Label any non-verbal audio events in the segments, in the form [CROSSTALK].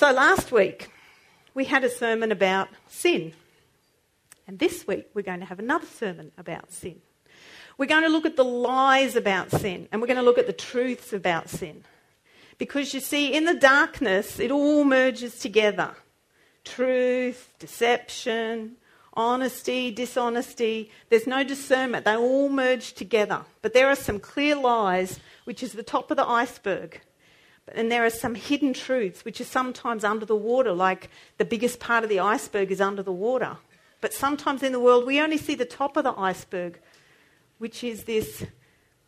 So last week we had a sermon about sin. And this week we're going to have another sermon about sin. We're going to look at the lies about sin and we're going to look at the truths about sin. Because you see, in the darkness, it all merges together truth, deception, honesty, dishonesty. There's no discernment. They all merge together. But there are some clear lies, which is the top of the iceberg. And there are some hidden truths, which are sometimes under the water, like the biggest part of the iceberg is under the water. But sometimes in the world, we only see the top of the iceberg, which is this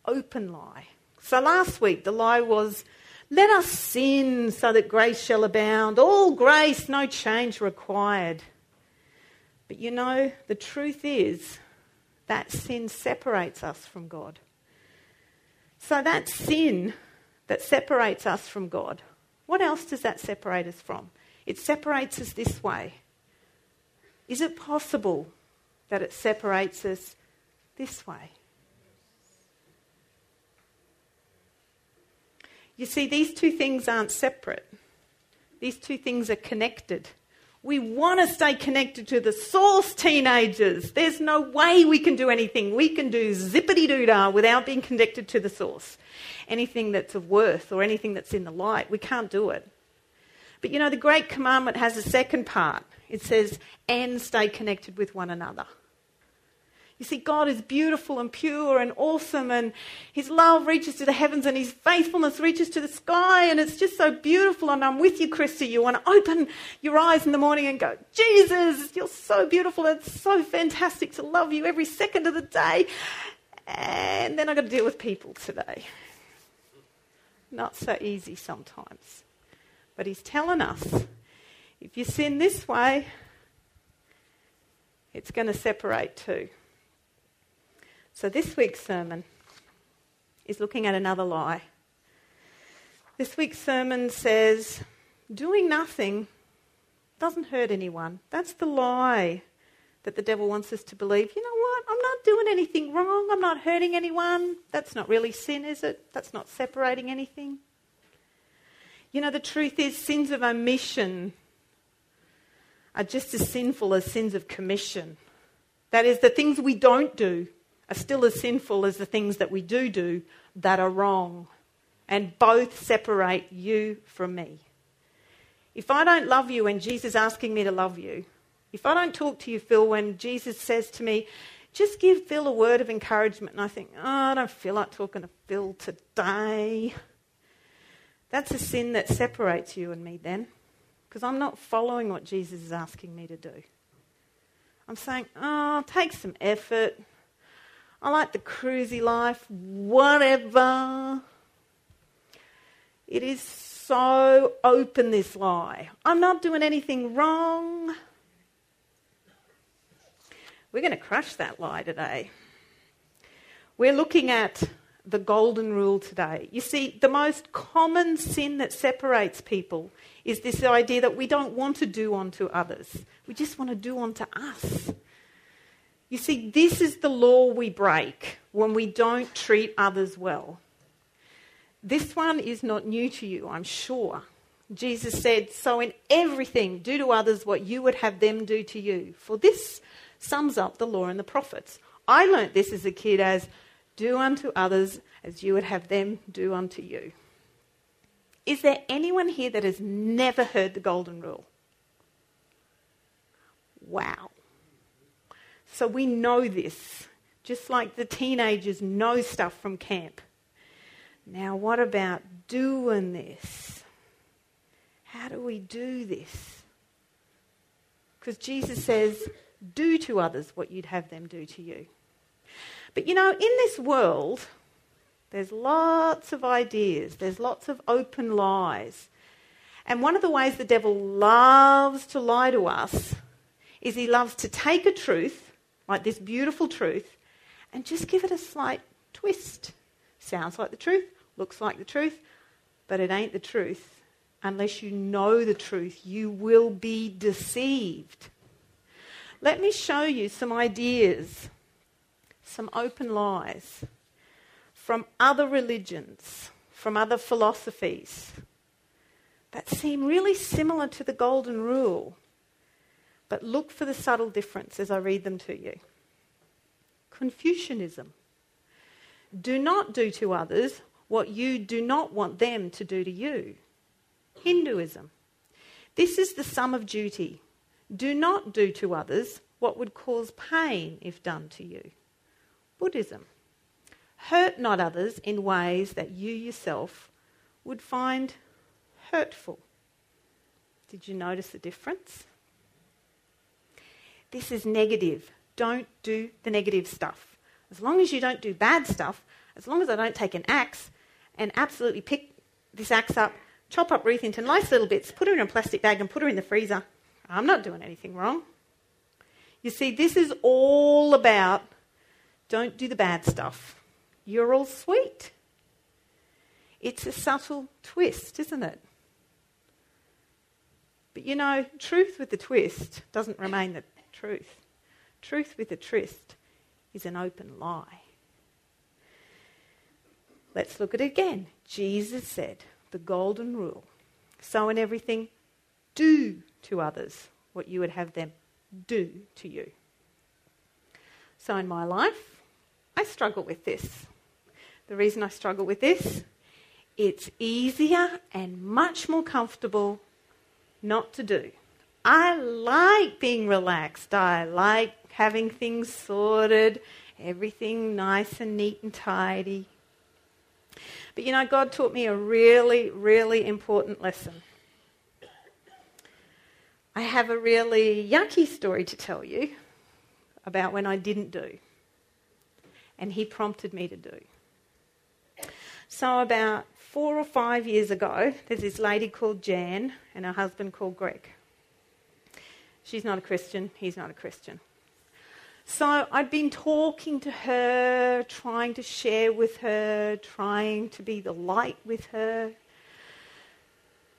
open lie. So last week, the lie was let us sin so that grace shall abound. All grace, no change required. But you know, the truth is that sin separates us from God. So that sin that separates us from God, what else does that separate us from? It separates us this way. Is it possible that it separates us this way? You see, these two things aren't separate, these two things are connected. We want to stay connected to the source, teenagers. There's no way we can do anything. We can do zippity doo dah without being connected to the source. Anything that's of worth or anything that's in the light, we can't do it. But you know, the Great Commandment has a second part. It says, and stay connected with one another. You see, God is beautiful and pure and awesome, and His love reaches to the heavens, and His faithfulness reaches to the sky, and it's just so beautiful. And I'm with you, Christy. You want to open your eyes in the morning and go, Jesus, you're so beautiful. It's so fantastic to love you every second of the day. And then I've got to deal with people today. Not so easy sometimes. But He's telling us if you sin this way, it's going to separate too. So this week's sermon is looking at another lie. This week's sermon says, doing nothing doesn't hurt anyone. That's the lie that the devil wants us to believe. You know what? I'm not doing anything wrong. I'm not hurting anyone. That's not really sin, is it? That's not separating anything. You know, the truth is, sins of omission are just as sinful as sins of commission. That is, the things we don't do are still as sinful as the things that we do do that are wrong. And both separate you from me. If I don't love you and Jesus asking me to love you, if I don't talk to you, Phil, when Jesus says to me, just give Phil a word of encouragement, and I think, oh, I don't feel like talking to Phil today. That's a sin that separates you and me then, because I'm not following what Jesus is asking me to do. I'm saying, oh, take some effort. I like the cruisy life, whatever. It is so open, this lie. I'm not doing anything wrong. We're going to crush that lie today. We're looking at the golden rule today. You see, the most common sin that separates people is this idea that we don't want to do unto others, we just want to do unto us. You see, this is the law we break when we don't treat others well. This one is not new to you, I'm sure. Jesus said, So in everything, do to others what you would have them do to you. For this sums up the law and the prophets. I learnt this as a kid as do unto others as you would have them do unto you. Is there anyone here that has never heard the golden rule? Wow. So we know this, just like the teenagers know stuff from camp. Now, what about doing this? How do we do this? Because Jesus says, do to others what you'd have them do to you. But you know, in this world, there's lots of ideas, there's lots of open lies. And one of the ways the devil loves to lie to us is he loves to take a truth like this beautiful truth, and just give it a slight twist. Sounds like the truth, looks like the truth, but it ain't the truth. Unless you know the truth, you will be deceived. Let me show you some ideas, some open lies from other religions, from other philosophies that seem really similar to the Golden Rule, but look for the subtle difference as I read them to you. Confucianism. Do not do to others what you do not want them to do to you. Hinduism. This is the sum of duty. Do not do to others what would cause pain if done to you. Buddhism. Hurt not others in ways that you yourself would find hurtful. Did you notice the difference? This is negative. Don't do the negative stuff. As long as you don't do bad stuff, as long as I don't take an axe and absolutely pick this axe up, chop up Ruth into nice little bits, put her in a plastic bag and put her in the freezer, I'm not doing anything wrong. You see, this is all about don't do the bad stuff. You're all sweet. It's a subtle twist, isn't it? But you know, truth with a twist doesn't remain the truth. Truth with a twist is an open lie. Let's look at it again. Jesus said, the golden rule. So in everything, do to others what you would have them do to you. So in my life, I struggle with this. The reason I struggle with this, it's easier and much more comfortable not to do. I like being relaxed. I like having things sorted, everything nice and neat and tidy. But you know, God taught me a really, really important lesson. I have a really yucky story to tell you about when I didn't do. And He prompted me to do. So, about four or five years ago, there's this lady called Jan and her husband called Greg. She's not a Christian, he's not a Christian. So I'd been talking to her, trying to share with her, trying to be the light with her.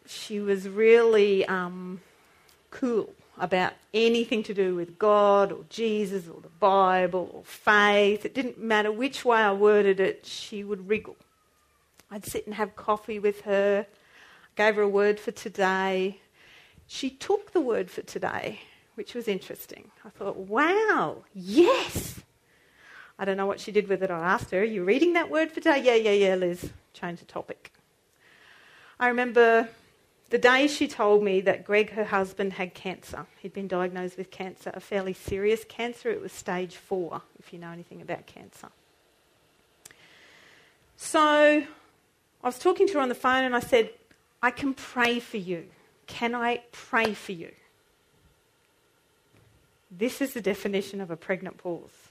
She was really um, cool about anything to do with God or Jesus or the Bible or faith. It didn't matter which way I worded it, she would wriggle. I'd sit and have coffee with her, I gave her a word for today. She took the word for today, which was interesting. I thought, wow, yes. I don't know what she did with it. I asked her, Are you reading that word for today? Yeah, yeah, yeah, Liz. Change the topic. I remember the day she told me that Greg, her husband, had cancer. He'd been diagnosed with cancer, a fairly serious cancer. It was stage four, if you know anything about cancer. So I was talking to her on the phone and I said, I can pray for you. Can I pray for you? This is the definition of a pregnant pause.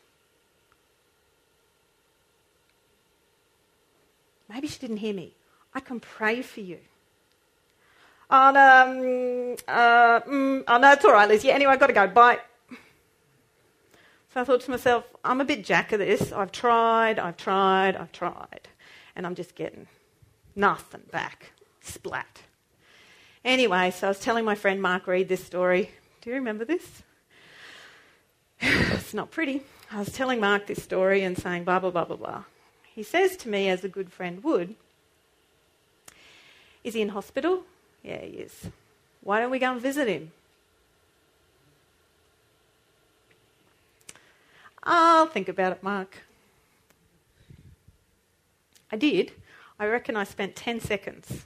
Maybe she didn't hear me. I can pray for you. Oh, um, uh, mm, oh no, it's all right, Liz. Yeah, anyway, I've got to go. Bye. So I thought to myself, I'm a bit jack of this. I've tried, I've tried, I've tried. And I'm just getting Nothing back. Splat. Anyway, so I was telling my friend Mark Reed this story. Do you remember this? [SIGHS] it's not pretty. I was telling Mark this story and saying blah, blah, blah, blah, blah. He says to me, as a good friend would, Is he in hospital? Yeah, he is. Why don't we go and visit him? I'll think about it, Mark. I did. I reckon I spent 10 seconds.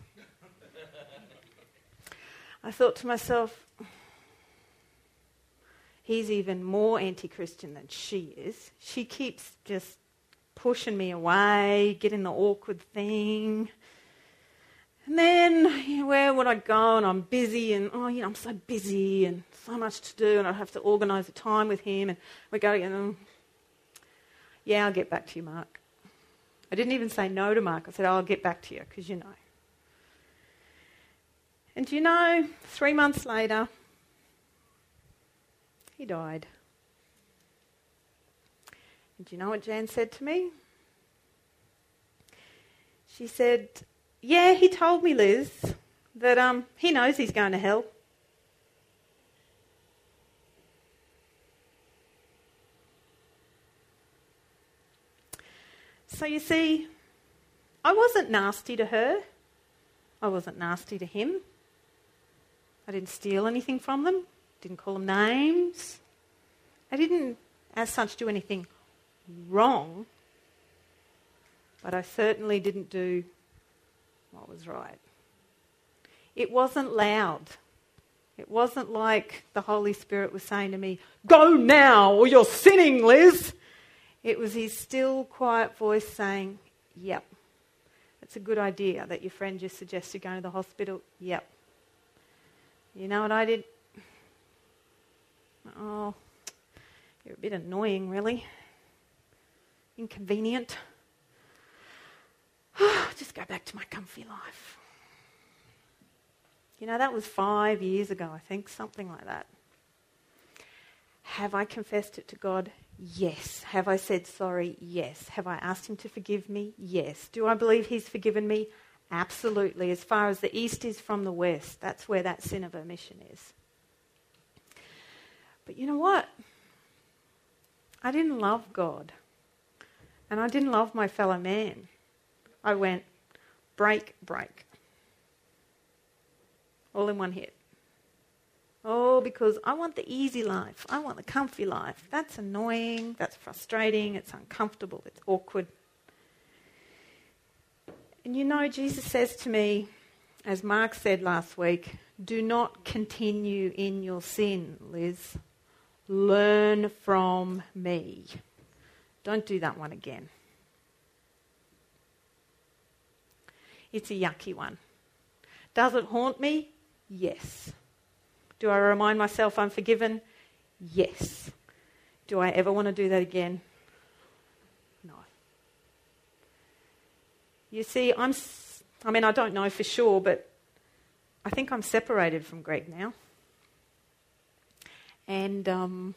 I thought to myself, he's even more anti Christian than she is. She keeps just pushing me away, getting the awkward thing. And then, where would I go? And I'm busy, and oh, you know, I'm so busy and so much to do, and I have to organise a time with him. And we go, you know, yeah, I'll get back to you, Mark. I didn't even say no to Mark. I said, I'll get back to you because you know. And you know, three months later, he died. And do you know what Jan said to me? She said, Yeah, he told me, Liz, that um, he knows he's going to hell. So you see, I wasn't nasty to her. I wasn't nasty to him. I didn't steal anything from them, didn't call them names. I didn't, as such, do anything wrong, but I certainly didn't do what was right. It wasn't loud. It wasn't like the Holy Spirit was saying to me, Go now, or you're sinning, Liz. It was his still, quiet voice saying, Yep, it's a good idea that your friend just suggested going to the hospital. Yep. You know what I did? Oh, you're a bit annoying, really. Inconvenient. [SIGHS] just go back to my comfy life. You know, that was five years ago, I think, something like that. Have I confessed it to God? Yes. Have I said sorry? Yes. Have I asked Him to forgive me? Yes. Do I believe He's forgiven me? Absolutely. As far as the east is from the west, that's where that sin of omission is. But you know what? I didn't love God. And I didn't love my fellow man. I went break, break. All in one hit. Oh, because I want the easy life. I want the comfy life. That's annoying. That's frustrating. It's uncomfortable. It's awkward. And you know, Jesus says to me, as Mark said last week, do not continue in your sin, Liz. Learn from me. Don't do that one again. It's a yucky one. Does it haunt me? Yes. Do I remind myself I'm forgiven? Yes. Do I ever want to do that again? No. You see, I'm, I mean, I don't know for sure, but I think I'm separated from Greg now. And um,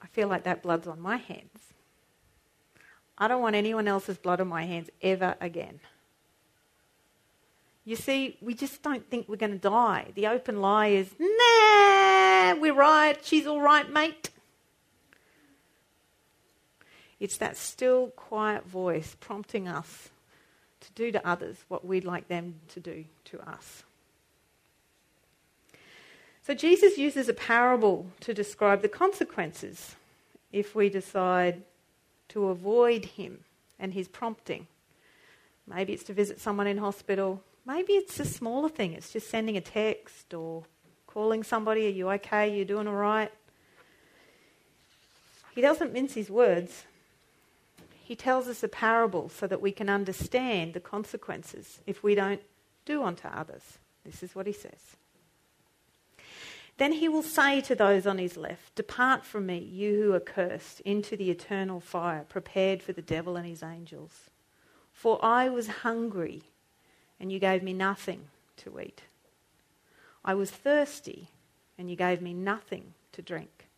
I feel like that blood's on my hands. I don't want anyone else's blood on my hands ever again. You see, we just don't think we're going to die. The open lie is, nah, we're right, she's all right, mate. It's that still, quiet voice prompting us to do to others what we'd like them to do to us. So Jesus uses a parable to describe the consequences if we decide to avoid him and his prompting. Maybe it's to visit someone in hospital, Maybe it's a smaller thing. It's just sending a text or calling somebody, Are you okay? Are You doing all right? He doesn't mince his words. He tells us a parable so that we can understand the consequences if we don't do unto others. This is what he says. Then he will say to those on his left, Depart from me, you who are cursed, into the eternal fire prepared for the devil and his angels. For I was hungry and you gave me nothing to eat. I was thirsty, and you gave me nothing to drink.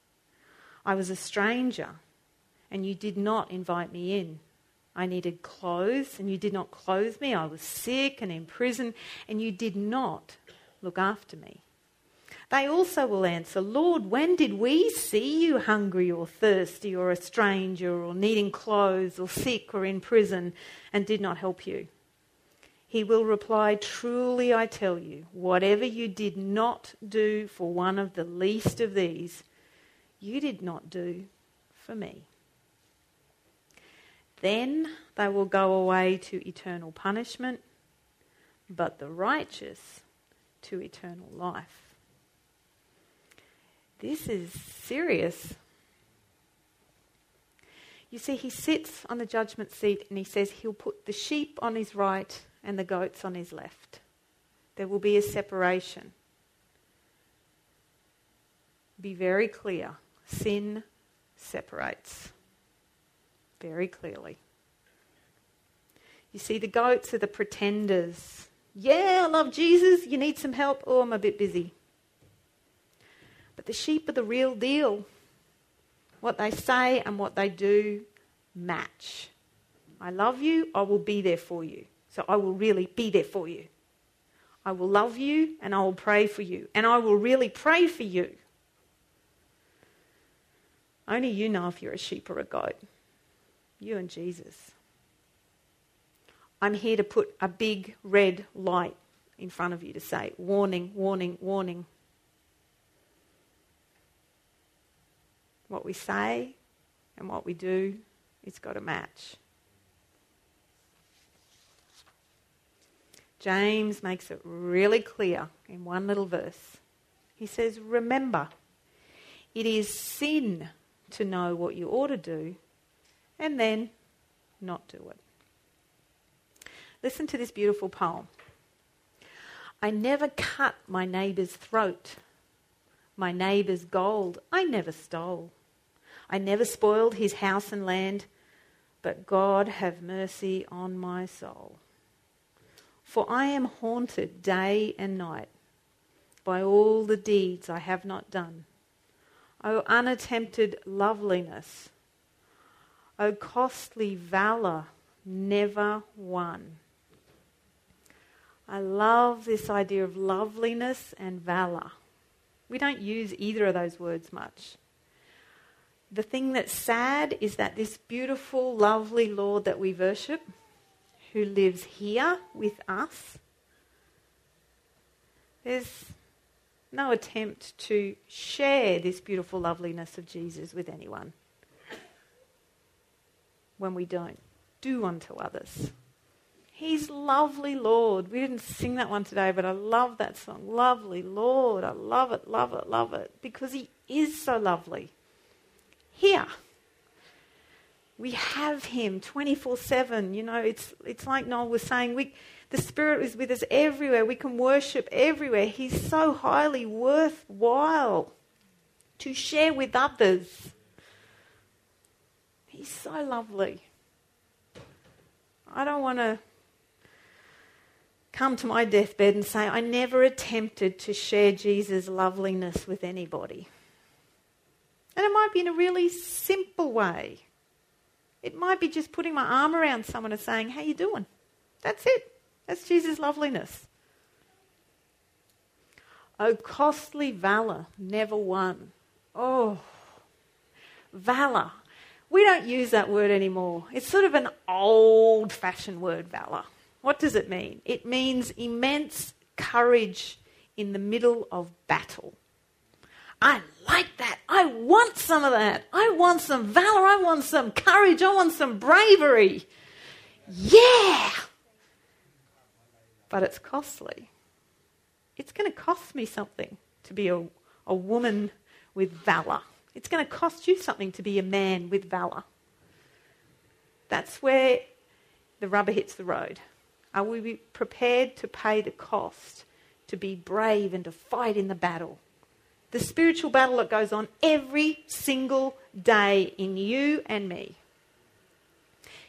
I was a stranger, and you did not invite me in. I needed clothes, and you did not clothe me. I was sick and in prison, and you did not look after me. They also will answer, Lord, when did we see you hungry or thirsty or a stranger or needing clothes or sick or in prison and did not help you? He will reply, Truly I tell you, whatever you did not do for one of the least of these, you did not do for me. Then they will go away to eternal punishment, but the righteous to eternal life. This is serious. You see, he sits on the judgment seat and he says he'll put the sheep on his right and the goats on his left. There will be a separation. Be very clear sin separates very clearly. You see, the goats are the pretenders. Yeah, I love Jesus. You need some help? Oh, I'm a bit busy. But the sheep are the real deal. What they say and what they do match. I love you. I will be there for you. So I will really be there for you. I will love you and I will pray for you. And I will really pray for you. Only you know if you're a sheep or a goat. You and Jesus. I'm here to put a big red light in front of you to say, warning, warning, warning. What we say and what we do, it's got to match. James makes it really clear in one little verse. He says, Remember, it is sin to know what you ought to do and then not do it. Listen to this beautiful poem. I never cut my neighbour's throat. My neighbour's gold I never stole. I never spoiled his house and land, but God have mercy on my soul. For I am haunted day and night by all the deeds I have not done. O unattempted loveliness, O costly valour never won. I love this idea of loveliness and valour. We don't use either of those words much. The thing that's sad is that this beautiful, lovely Lord that we worship, who lives here with us, there's no attempt to share this beautiful loveliness of Jesus with anyone when we don't do unto others. He's lovely, Lord. We didn't sing that one today, but I love that song. Lovely, Lord. I love it, love it, love it. Because He is so lovely. Here, we have Him 24 7. You know, it's, it's like Noel was saying, we, the Spirit is with us everywhere. We can worship everywhere. He's so highly worthwhile to share with others. He's so lovely. I don't want to come to my deathbed and say, I never attempted to share Jesus' loveliness with anybody. And it might be in a really simple way. It might be just putting my arm around someone and saying, How you doing? That's it. That's Jesus' loveliness. Oh, costly valour never won. Oh, valour. We don't use that word anymore. It's sort of an old fashioned word, valour. What does it mean? It means immense courage in the middle of battle. I like that. I want some of that. I want some valor. I want some courage. I want some bravery. Yeah! But it's costly. It's going to cost me something to be a, a woman with valor. It's going to cost you something to be a man with valor. That's where the rubber hits the road. Are we prepared to pay the cost, to be brave and to fight in the battle? The spiritual battle that goes on every single day in you and me.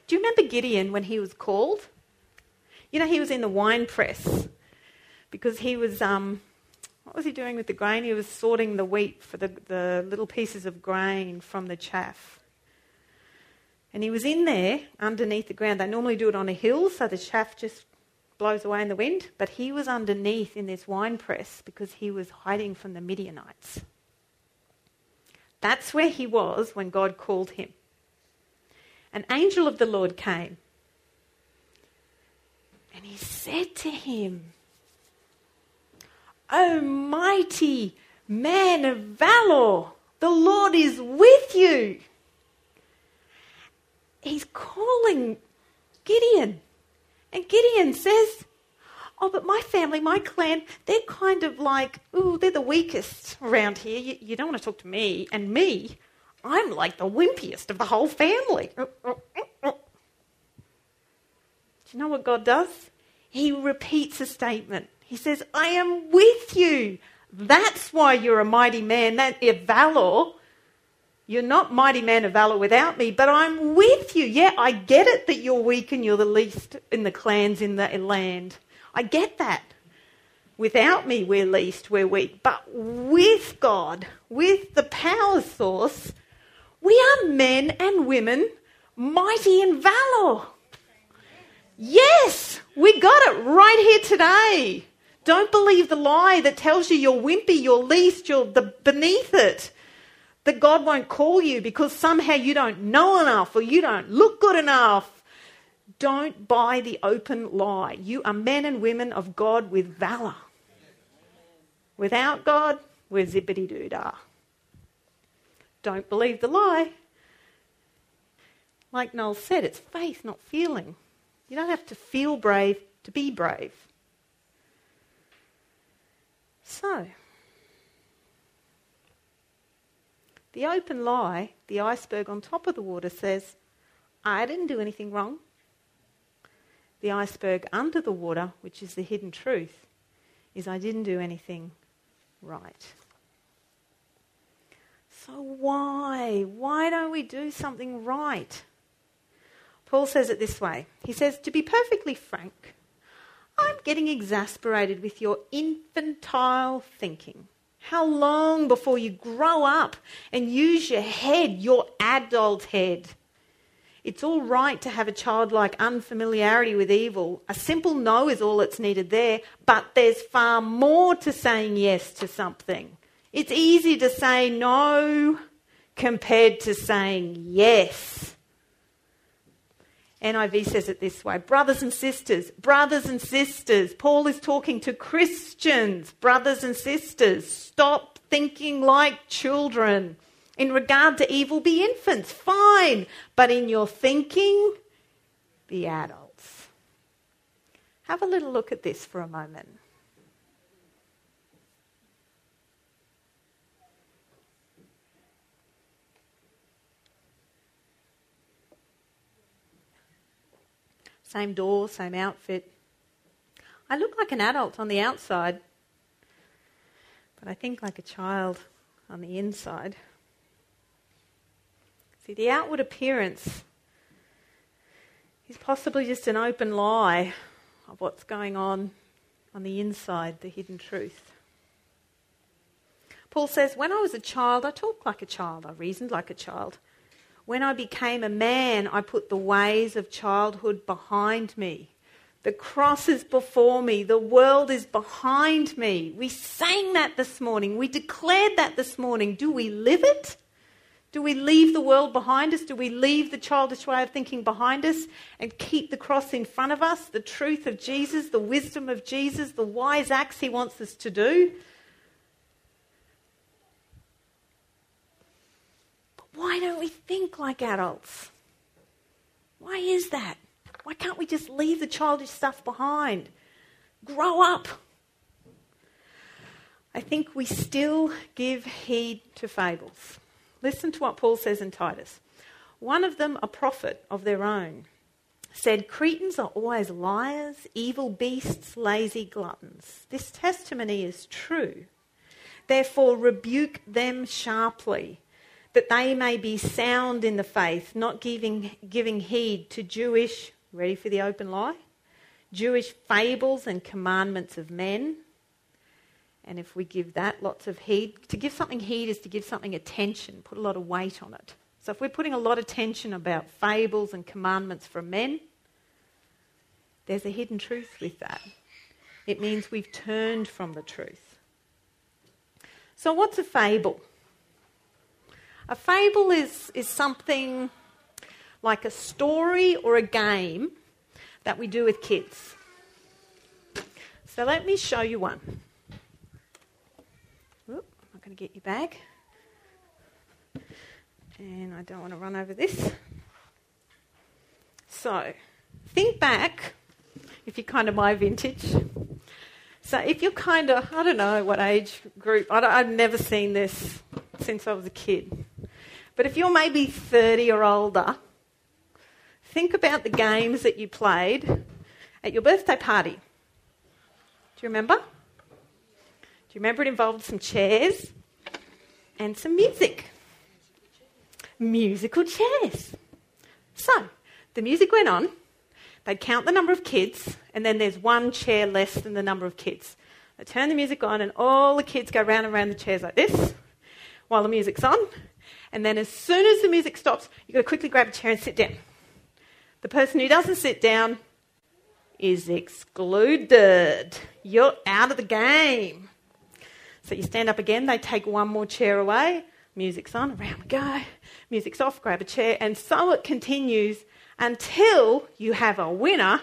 Do you remember Gideon when he was called? You know, he was in the wine press because he was, um, what was he doing with the grain? He was sorting the wheat for the, the little pieces of grain from the chaff. And he was in there underneath the ground. They normally do it on a hill so the chaff just blows away in the wind. But he was underneath in this wine press because he was hiding from the Midianites. That's where he was when God called him. An angel of the Lord came and he said to him, O mighty man of valor, the Lord is with you he's calling Gideon. And Gideon says, Oh, but my family, my clan, they're kind of like, ooh, they're the weakest around here. You, you, don't want to talk to me. And me, I'm like the wimpiest of the whole family. Do you know what God does? He repeats a statement. He says, I am with you. That's why you're a mighty man. That valor you're not mighty man of valor without me, but I'm with you. Yeah, I get it that you're weak and you're the least in the clans in the land. I get that. Without me, we're least, we're weak. But with God, with the power source, we are men and women mighty in valor. Yes, we got it right here today. Don't believe the lie that tells you you're wimpy, you're least, you're the, beneath it that God won't call you because somehow you don't know enough or you don't look good enough. Don't buy the open lie. You are men and women of God with valor. Without God, we're zippity doo dah. Don't believe the lie. Like Noel said, it's faith, not feeling. You don't have to feel brave to be brave. So, the open lie, the iceberg on top of the water, says, I didn't do anything wrong. The iceberg under the water, which is the hidden truth, is I didn't do anything right. So, why? Why don't we do something right? Paul says it this way He says, To be perfectly frank, I'm getting exasperated with your infantile thinking. How long before you grow up and use your head, your adult head? It's all right to have a childlike unfamiliarity with evil. A simple no is all that's needed there, but there's far more to saying yes to something. It's easy to say no compared to saying yes. NIV says it this way Brothers and sisters, brothers and sisters. Paul is talking to Christians, brothers and sisters. Stop thinking like children. In regard to evil, be infants, fine. But in your thinking, be adults. Have a little look at this for a moment. Same door, same outfit. I look like an adult on the outside, but I think like a child on the inside. See, the outward appearance is possibly just an open lie of what's going on on the inside, the hidden truth. Paul says, When I was a child, I talked like a child, I reasoned like a child. When I became a man, I put the ways of childhood behind me. The cross is before me. The world is behind me. We sang that this morning. We declared that this morning. Do we live it? Do we leave the world behind us? Do we leave the childish way of thinking behind us and keep the cross in front of us, the truth of Jesus, the wisdom of Jesus, the wise acts he wants us to do? Why don't we think like adults? Why is that? Why can't we just leave the childish stuff behind? Grow up. I think we still give heed to fables. Listen to what Paul says in Titus. One of them, a prophet of their own, said, Cretans are always liars, evil beasts, lazy gluttons. This testimony is true. Therefore, rebuke them sharply that they may be sound in the faith, not giving, giving heed to Jewish, ready for the open lie? Jewish fables and commandments of men. And if we give that lots of heed, to give something heed is to give something attention, put a lot of weight on it. So if we're putting a lot of attention about fables and commandments from men, there's a hidden truth with that. It means we've turned from the truth. So, what's a fable? A fable is, is something like a story or a game that we do with kids. So let me show you one. Oop, I'm not going to get your bag. And I don't want to run over this. So, think back, if you're kind of my vintage. So, if you're kind of, I don't know what age group, I have never seen this since I was a kid. But if you're maybe 30 or older, think about the games that you played at your birthday party. Do you remember? Do you remember it involved some chairs and some music? Musical chairs. So, the music went on. They'd count the number of kids, and then there's one chair less than the number of kids. They turn the music on, and all the kids go round and round the chairs like this while the music's on. And then as soon as the music stops, you've got to quickly grab a chair and sit down. The person who doesn't sit down is excluded. You're out of the game. So you stand up again, they take one more chair away, music's on, around we go, music's off, grab a chair, and so it continues until you have a winner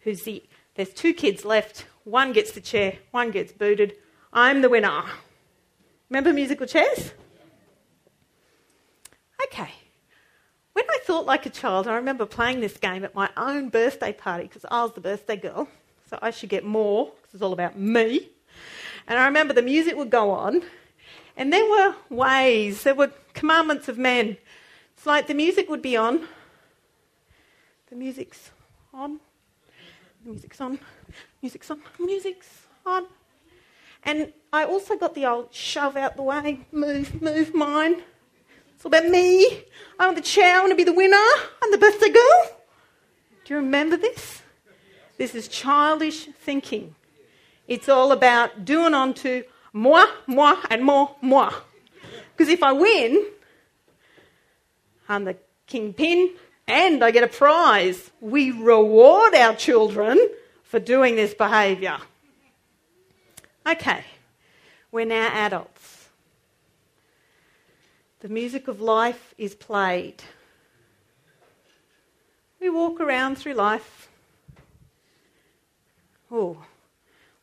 who's the. There's two kids left. One gets the chair, one gets booted. I'm the winner. Remember musical chairs? Okay. When I thought like a child, I remember playing this game at my own birthday party because I was the birthday girl, so I should get more because it's all about me. And I remember the music would go on, and there were ways, there were commandments of men. It's like the music would be on, the music's on, the music's on, music's on, music's on. And I also got the old shove out the way, move, move mine. It's all about me. I want the chair, I want to be the winner. I'm the birthday girl. Do you remember this? This is childish thinking. It's all about doing onto moi, moi, and more, moi. Because if I win, I'm the kingpin and I get a prize. We reward our children for doing this behaviour. Okay, we're now adults. The music of life is played. We walk around through life. Oh,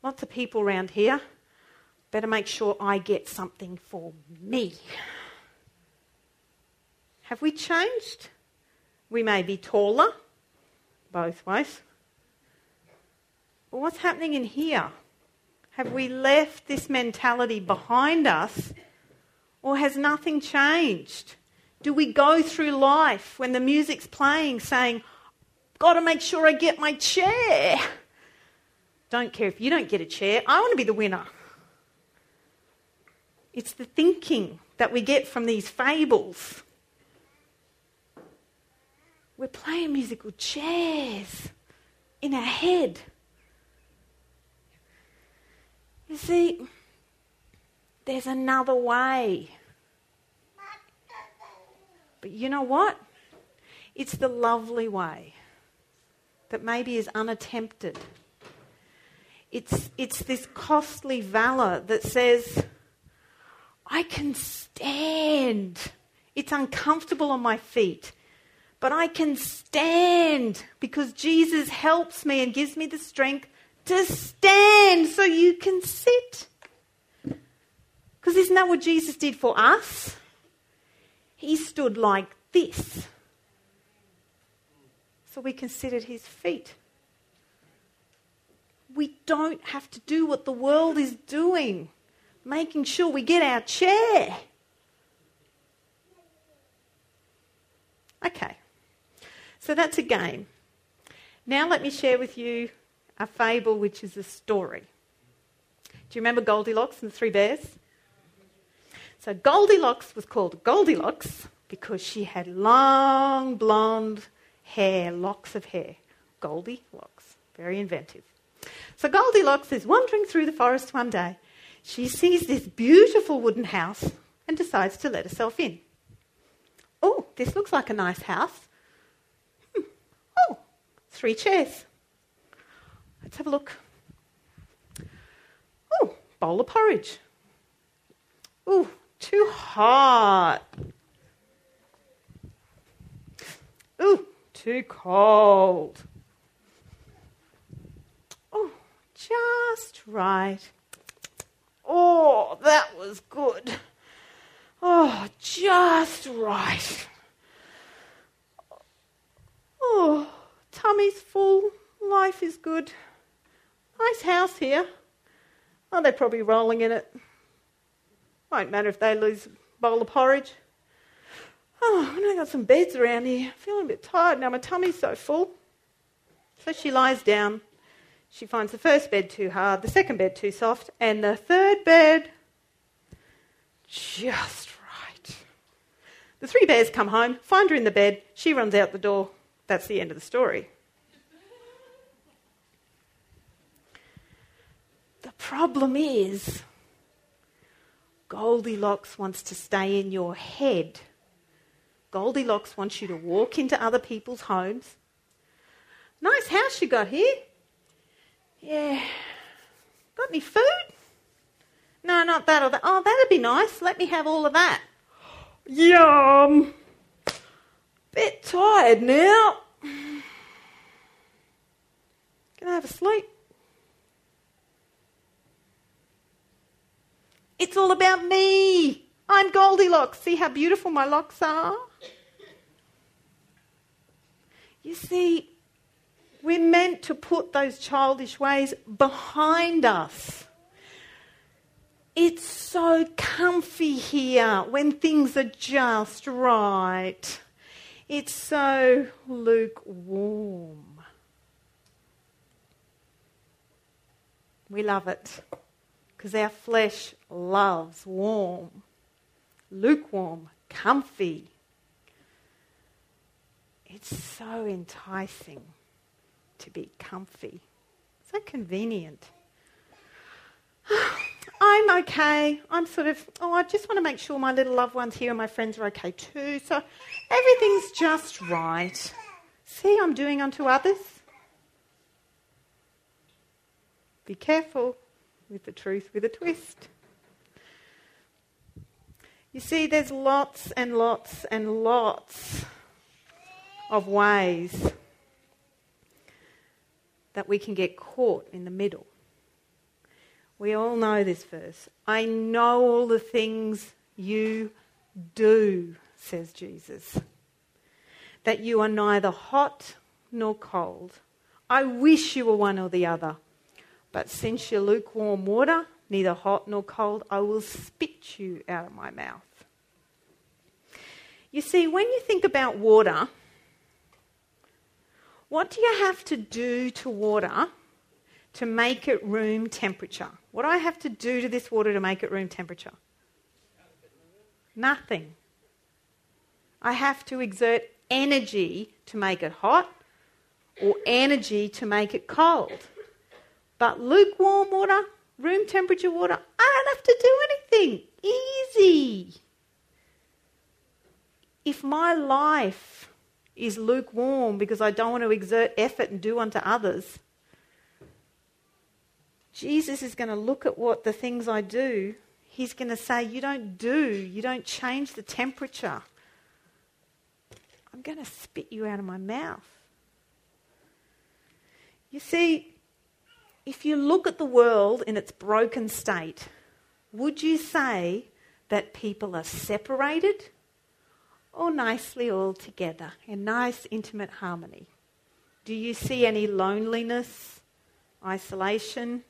lots of people around here. Better make sure I get something for me. Have we changed? We may be taller, both ways. But what's happening in here? Have we left this mentality behind us or has nothing changed? Do we go through life when the music's playing saying, Got to make sure I get my chair? Don't care if you don't get a chair, I want to be the winner. It's the thinking that we get from these fables. We're playing musical chairs in our head. You see, there's another way. But you know what? It's the lovely way that maybe is unattempted. It's, it's this costly valour that says, I can stand. It's uncomfortable on my feet, but I can stand because Jesus helps me and gives me the strength to stand so you can sit. Because isn't that what Jesus did for us? He stood like this. So we considered his feet. We don't have to do what the world is doing, making sure we get our chair. Okay, so that's a game. Now let me share with you a fable which is a story. Do you remember Goldilocks and the Three Bears? So Goldilocks was called Goldilocks because she had long blonde hair, locks of hair. Goldilocks, very inventive. So Goldilocks is wandering through the forest one day. She sees this beautiful wooden house and decides to let herself in. Oh, this looks like a nice house. Hmm. Oh, three chairs. Let's have a look. Oh, bowl of porridge. Ooh, too hot. Ooh, too cold. Oh, just right. Oh, that was good. Oh, just right. Oh, tummy's full. Life is good. Nice house here. Oh, they're probably rolling in it. Won't matter if they lose a bowl of porridge. Oh, I got some beds around here. I'm Feeling a bit tired now. My tummy's so full. So she lies down. She finds the first bed too hard, the second bed too soft, and the third bed just right. The three bears come home, find her in the bed. She runs out the door. That's the end of the story. The problem is, Goldilocks wants to stay in your head. Goldilocks wants you to walk into other people's homes. Nice house you got here. Yeah. Got any food? No, not that or that. Oh, that'd be nice. Let me have all of that. Yum. Bit tired now. Can I have a sleep? It's all about me. I'm Goldilocks. See how beautiful my locks are? You see, we're meant to put those childish ways behind us. It's so comfy here when things are just right. It's so lukewarm. We love it because our flesh loves warm, lukewarm, comfy. It's so enticing to be comfy, so convenient. [SIGHS] I'm okay. I'm sort of, oh, I just want to make sure my little loved ones here and my friends are okay too. So everything's just right. See, I'm doing unto others. Be careful with the truth with a twist. You see, there's lots and lots and lots of ways that we can get caught in the middle. We all know this verse. I know all the things you do, says Jesus. That you are neither hot nor cold. I wish you were one or the other. But since you're lukewarm water, neither hot nor cold, I will spit you out of my mouth. You see, when you think about water, what do you have to do to water to make it room temperature? What do I have to do to this water to make it room temperature? Nothing. I have to exert energy to make it hot or energy to make it cold. But lukewarm water, room temperature water, I don't have to do anything. Easy. If my life is lukewarm because I don't want to exert effort and do unto others, Jesus is going to look at what the things I do, he's going to say, You don't do, you don't change the temperature. I'm going to spit you out of my mouth. You see, if you look at the world in its broken state, would you say that people are separated or nicely all together in nice, intimate harmony? Do you see any loneliness, isolation,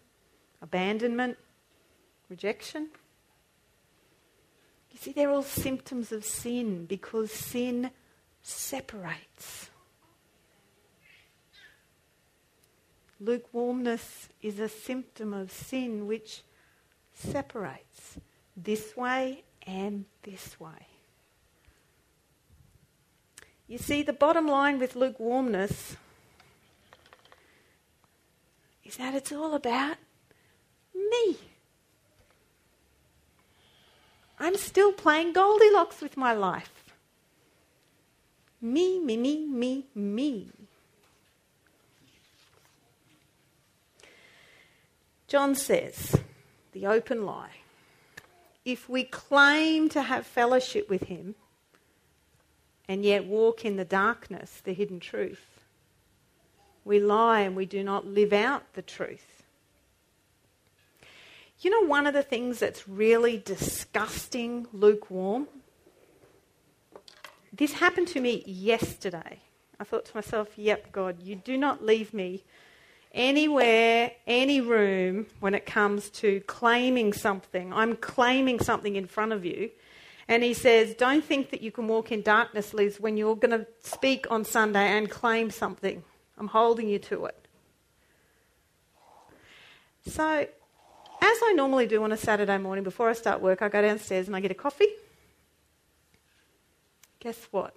abandonment, rejection? You see, they're all symptoms of sin because sin separates. Lukewarmness is a symptom of sin which separates this way and this way. You see, the bottom line with lukewarmness is that it's all about me. I'm still playing Goldilocks with my life. Me, me, me, me, me. John says, the open lie. If we claim to have fellowship with him and yet walk in the darkness, the hidden truth, we lie and we do not live out the truth. You know, one of the things that's really disgusting, lukewarm? This happened to me yesterday. I thought to myself, yep, God, you do not leave me anywhere, any room when it comes to claiming something. I'm claiming something in front of you. And he says, Don't think that you can walk in darkness, Liz, when you're going to speak on Sunday and claim something. I'm holding you to it. So as I normally do on a Saturday morning before I start work, I go downstairs and I get a coffee. Guess what?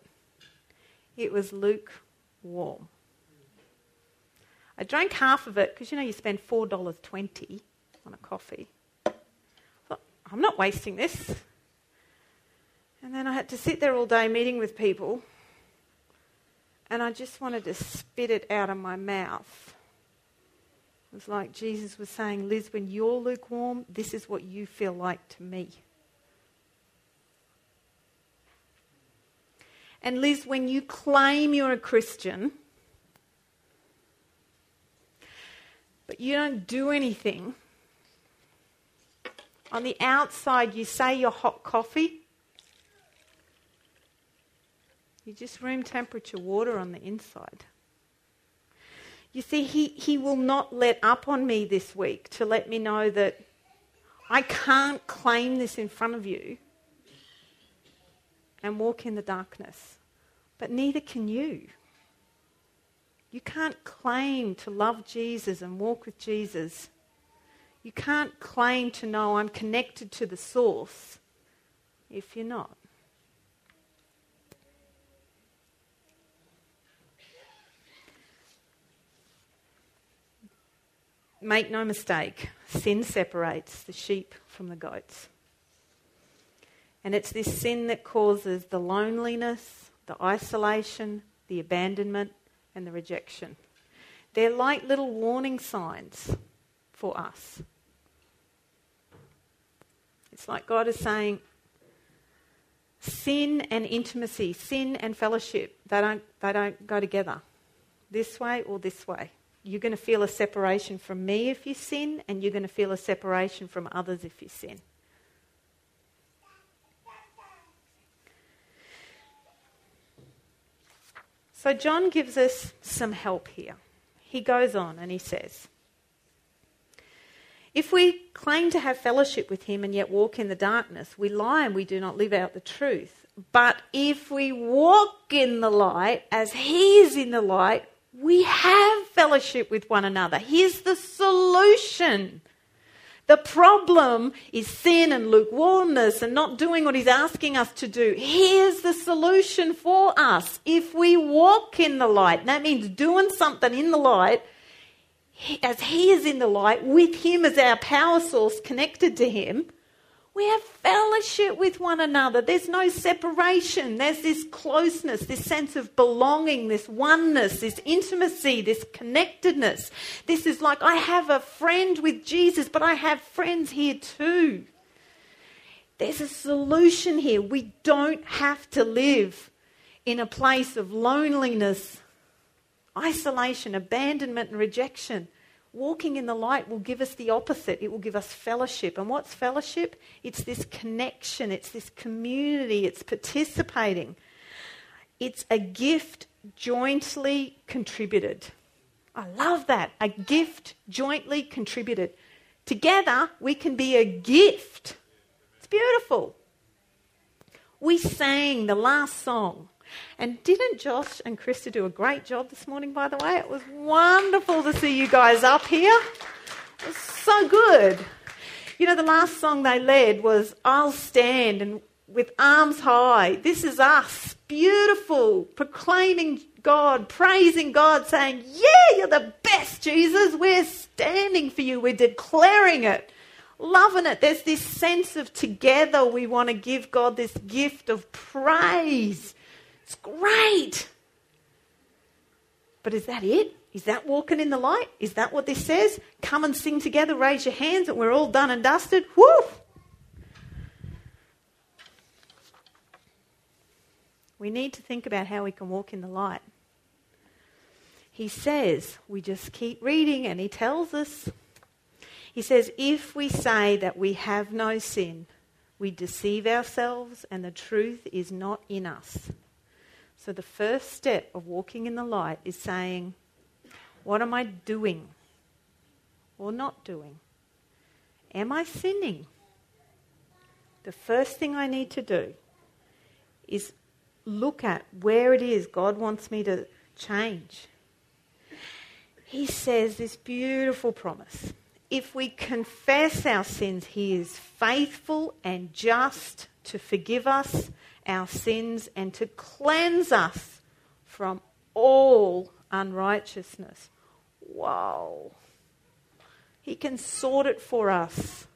It was lukewarm. I drank half of it because you know you spend $4.20 on a coffee. Thought, I'm not wasting this. And then I had to sit there all day meeting with people, and I just wanted to spit it out of my mouth. It was like Jesus was saying, Liz, when you're lukewarm, this is what you feel like to me. And Liz, when you claim you're a Christian, but you don't do anything. On the outside, you say you're hot coffee. You're just room temperature water on the inside. You see, he, he will not let up on me this week to let me know that I can't claim this in front of you and walk in the darkness, but neither can you. You can't claim to love Jesus and walk with Jesus. You can't claim to know I'm connected to the source if you're not. Make no mistake, sin separates the sheep from the goats. And it's this sin that causes the loneliness, the isolation, the abandonment, and the rejection. They're like little warning signs for us. It's like God is saying, sin and intimacy, sin and fellowship, they don't, they don't go together. This way or this way. You're going to feel a separation from me if you sin, and you're going to feel a separation from others if you sin. So, John gives us some help here. He goes on and he says, If we claim to have fellowship with him and yet walk in the darkness, we lie and we do not live out the truth. But if we walk in the light as he is in the light, we have fellowship with one another. Here's the solution the problem is sin and lukewarmness and not doing what He's asking us to do. Here's the solution for us. If we walk in the light, that means doing something in the light, as He is in the light, with Him as our power source connected to Him, we have fellowship with one another. There's no separation. There's this closeness, this sense of belonging, this oneness, this intimacy, this connectedness. This is like I have a friend with Jesus, but I have friends here too. There's a solution here. We don't have to live in a place of loneliness, isolation, abandonment, and rejection. Walking in the light will give us the opposite. It will give us fellowship. And what's fellowship? It's this connection, it's this community, it's participating. It's a gift jointly contributed. I love that. A gift jointly contributed. Together, we can be a gift. It's beautiful. We sang the last song and didn't Josh and Krista do a great job this morning, by the way? It was wonderful to see you guys up here. It was so good. You know, the last song they led was I'll Stand and with arms high. This is us. Beautiful. Proclaiming God, praising God, saying, Yeah, you're the best, Jesus. We're standing for you. We're declaring it. Loving it. There's this sense of together we want to give God this gift of praise. It's great. But is that it? Is that walking in the light? Is that what this says? Come and sing together, raise your hands, and we're all done and dusted? Woo! We need to think about how we can walk in the light. He says, we just keep reading, and he tells us. He says, if we say that we have no sin, we deceive ourselves, and the truth is not in us. So, the first step of walking in the light is saying, What am I doing or not doing? Am I sinning? The first thing I need to do is look at where it is God wants me to change. He says this beautiful promise if we confess our sins, He is faithful and just to forgive us our sins and to cleanse us from all unrighteousness. Wow. He can sort it for us,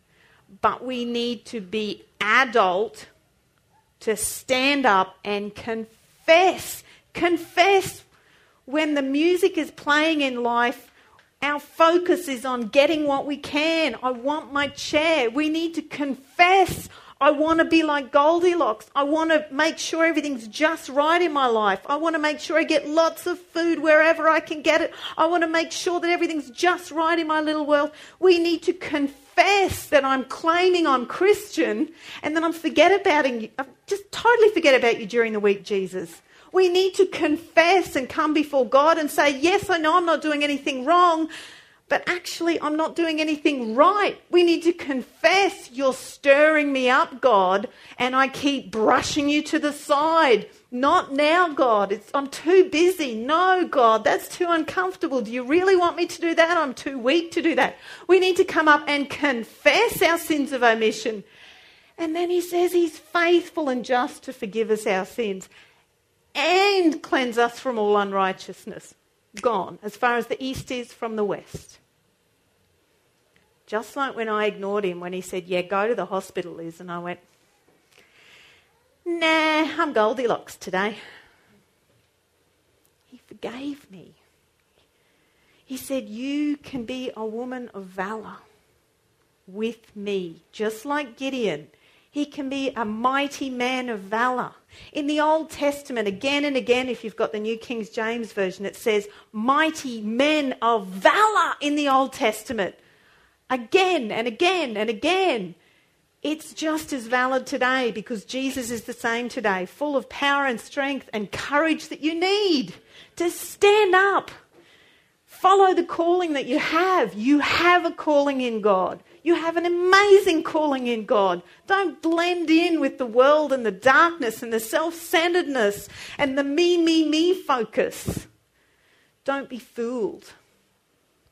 but we need to be adult to stand up and confess. Confess when the music is playing in life. Our focus is on getting what we can. I want my chair. We need to confess I want to be like Goldilocks. I want to make sure everything's just right in my life. I want to make sure I get lots of food wherever I can get it. I want to make sure that everything's just right in my little world. We need to confess that I'm claiming I'm Christian and then I'm forget about you. I just totally forget about you during the week, Jesus. We need to confess and come before God and say, Yes, I know I'm not doing anything wrong, but actually I'm not doing anything right. We need to confess you're stirring me up, God, and I keep brushing you to the side. Not now, God. It's, I'm too busy. No, God, that's too uncomfortable. Do you really want me to do that? I'm too weak to do that. We need to come up and confess our sins of omission. And then he says he's faithful and just to forgive us our sins and cleanse us from all unrighteousness. Gone, as far as the east is from the west. Just like when I ignored him when he said, Yeah, go to the hospital, Liz. And I went, Nah, I'm Goldilocks today. He forgave me. He said, You can be a woman of valor with me, just like Gideon. He can be a mighty man of valor. In the Old Testament, again and again, if you've got the New King James Version, it says mighty men of valor in the Old Testament again and again and again. It's just as valid today because Jesus is the same today, full of power and strength and courage that you need to stand up. Follow the calling that you have. You have a calling in God. You have an amazing calling in God. Don't blend in with the world and the darkness and the self centeredness and the me, me, me focus. Don't be fooled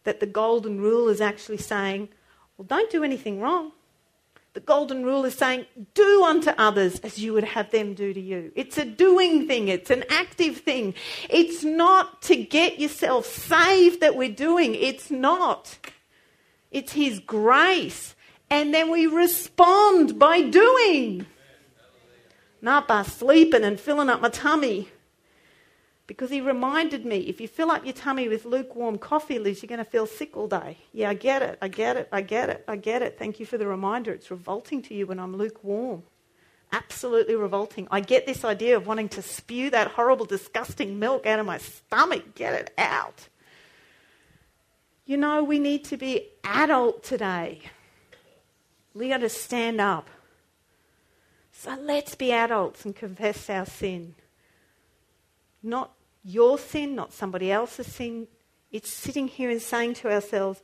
that the golden rule is actually saying, well, don't do anything wrong. The golden rule is saying, do unto others as you would have them do to you. It's a doing thing, it's an active thing. It's not to get yourself saved that we're doing. It's not. It's His grace. And then we respond by doing, not by sleeping and filling up my tummy because he reminded me if you fill up your tummy with lukewarm coffee, Liz, you're going to feel sick all day. Yeah, I get it. I get it. I get it. I get it. Thank you for the reminder. It's revolting to you when I'm lukewarm. Absolutely revolting. I get this idea of wanting to spew that horrible, disgusting milk out of my stomach. Get it out. You know, we need to be adult today. We got to stand up. So let's be adults and confess our sin. Not your sin, not somebody else's sin. It's sitting here and saying to ourselves,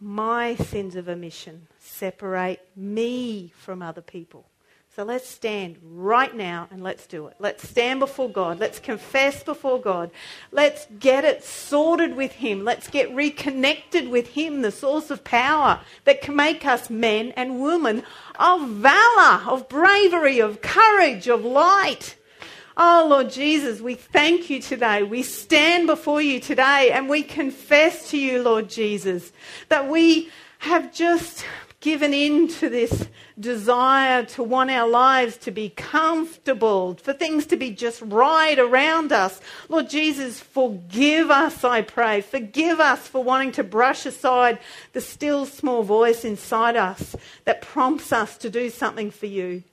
my sins of omission separate me from other people. So let's stand right now and let's do it. Let's stand before God. Let's confess before God. Let's get it sorted with Him. Let's get reconnected with Him, the source of power that can make us men and women of valor, of bravery, of courage, of light. Oh, Lord Jesus, we thank you today. We stand before you today and we confess to you, Lord Jesus, that we have just given in to this desire to want our lives to be comfortable, for things to be just right around us. Lord Jesus, forgive us, I pray. Forgive us for wanting to brush aside the still small voice inside us that prompts us to do something for you.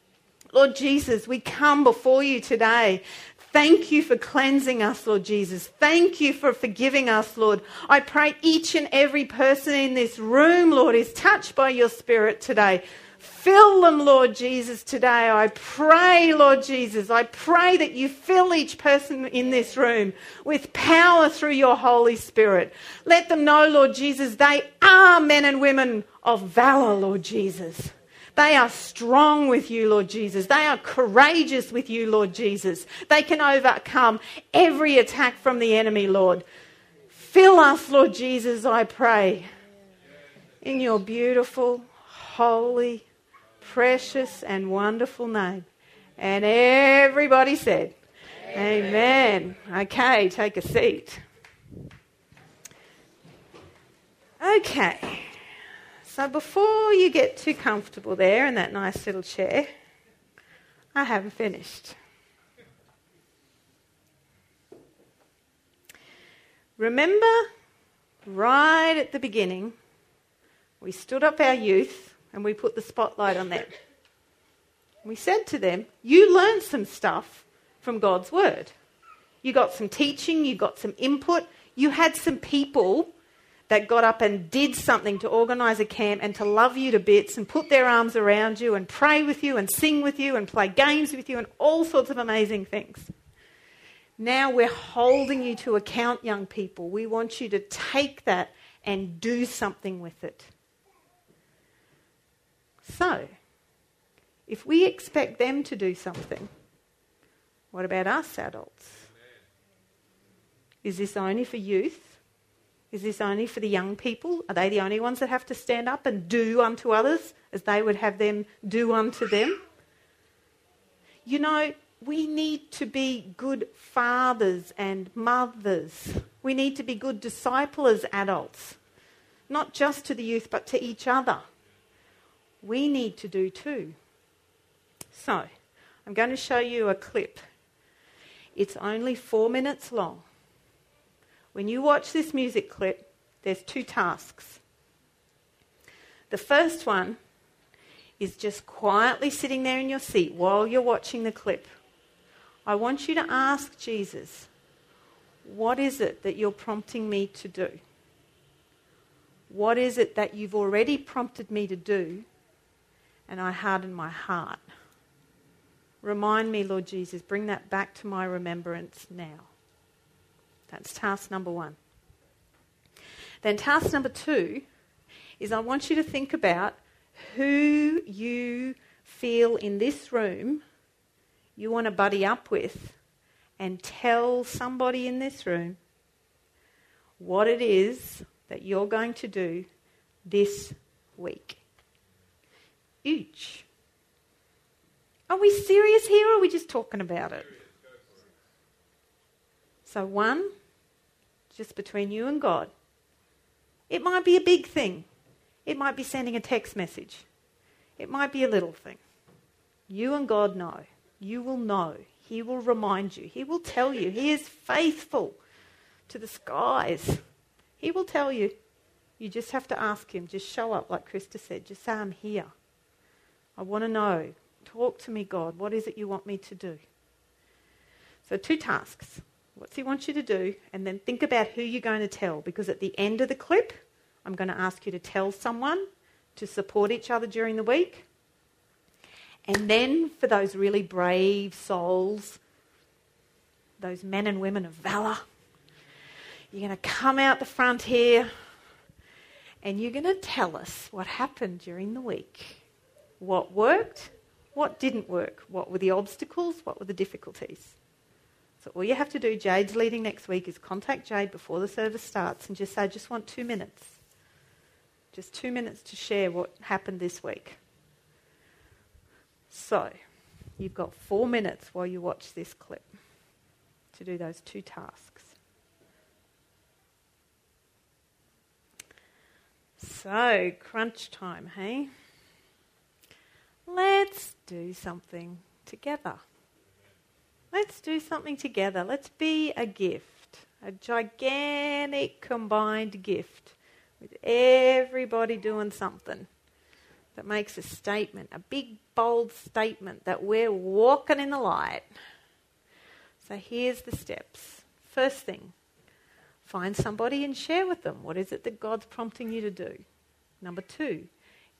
Lord Jesus, we come before you today. Thank you for cleansing us, Lord Jesus. Thank you for forgiving us, Lord. I pray each and every person in this room, Lord, is touched by your Spirit today. Fill them, Lord Jesus, today. I pray, Lord Jesus, I pray that you fill each person in this room with power through your Holy Spirit. Let them know, Lord Jesus, they are men and women of valor, Lord Jesus. They are strong with you, Lord Jesus. They are courageous with you, Lord Jesus. They can overcome every attack from the enemy, Lord. Fill us, Lord Jesus, I pray, in your beautiful, holy, precious, and wonderful name. And everybody said, Amen. Amen. Okay, take a seat. Okay. So before you get too comfortable there in that nice little chair, I haven't finished. Remember, right at the beginning, we stood up our youth and we put the spotlight on them. We said to them, You learned some stuff from God's word. You got some teaching, you got some input, you had some people that got up and did something to organise a camp and to love you to bits and put their arms around you and pray with you and sing with you and play games with you and all sorts of amazing things. Now we're holding you to account, young people. We want you to take that and do something with it. So, if we expect them to do something, what about us adults? Is this only for youth? Is this only for the young people? Are they the only ones that have to stand up and do unto others as they would have them do unto them? You know, we need to be good fathers and mothers. We need to be good disciplers, adults, not just to the youth, but to each other. We need to do too. So, I'm going to show you a clip. It's only four minutes long. When you watch this music clip, there's two tasks. The first one is just quietly sitting there in your seat while you're watching the clip. I want you to ask Jesus, what is it that you're prompting me to do? What is it that you've already prompted me to do? And I harden my heart. Remind me, Lord Jesus, bring that back to my remembrance now. That's task number one. Then, task number two is I want you to think about who you feel in this room you want to buddy up with and tell somebody in this room what it is that you're going to do this week. Each. Are we serious here or are we just talking about it? So, one, just between you and God. It might be a big thing, it might be sending a text message, it might be a little thing. You and God know. You will know. He will remind you. He will tell you. He is faithful to the skies. He will tell you. You just have to ask him. Just show up, like Krista said. Just say, I'm here. I want to know. Talk to me, God. What is it you want me to do? So, two tasks. What's he want you to do? And then think about who you're going to tell. Because at the end of the clip, I'm going to ask you to tell someone to support each other during the week. And then for those really brave souls, those men and women of valor, you're going to come out the front here and you're going to tell us what happened during the week. What worked, what didn't work, what were the obstacles, what were the difficulties. So all you have to do, Jade's leading next week, is contact Jade before the service starts and just say, I just want two minutes. Just two minutes to share what happened this week. So, you've got four minutes while you watch this clip to do those two tasks. So, crunch time, hey? Let's do something together. Let's do something together. Let's be a gift, a gigantic combined gift with everybody doing something that makes a statement, a big, bold statement that we're walking in the light. So here's the steps. First thing, find somebody and share with them. What is it that God's prompting you to do? Number two,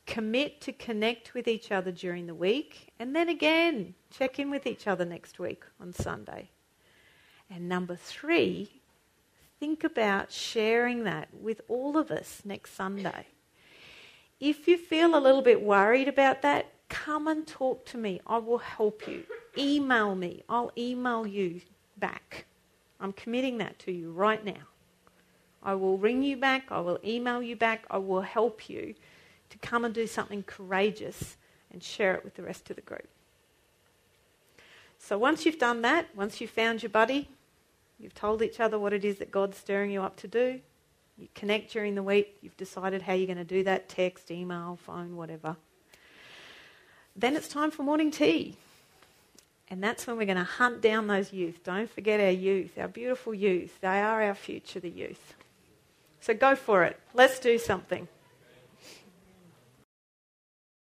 commit to connect with each other during the week. And then again, check in with each other next week on Sunday. And number three, think about sharing that with all of us next Sunday. If you feel a little bit worried about that, come and talk to me. I will help you. Email me. I'll email you back. I'm committing that to you right now. I will ring you back. I will email you back. I will help you to come and do something courageous and share it with the rest of the group. So once you've done that, once you've found your buddy, you've told each other what it is that God's stirring you up to do, you connect during the week, you've decided how you're going to do that text, email, phone, whatever. Then it's time for morning tea. And that's when we're going to hunt down those youth. Don't forget our youth, our beautiful youth. They are our future, the youth. So go for it. Let's do something.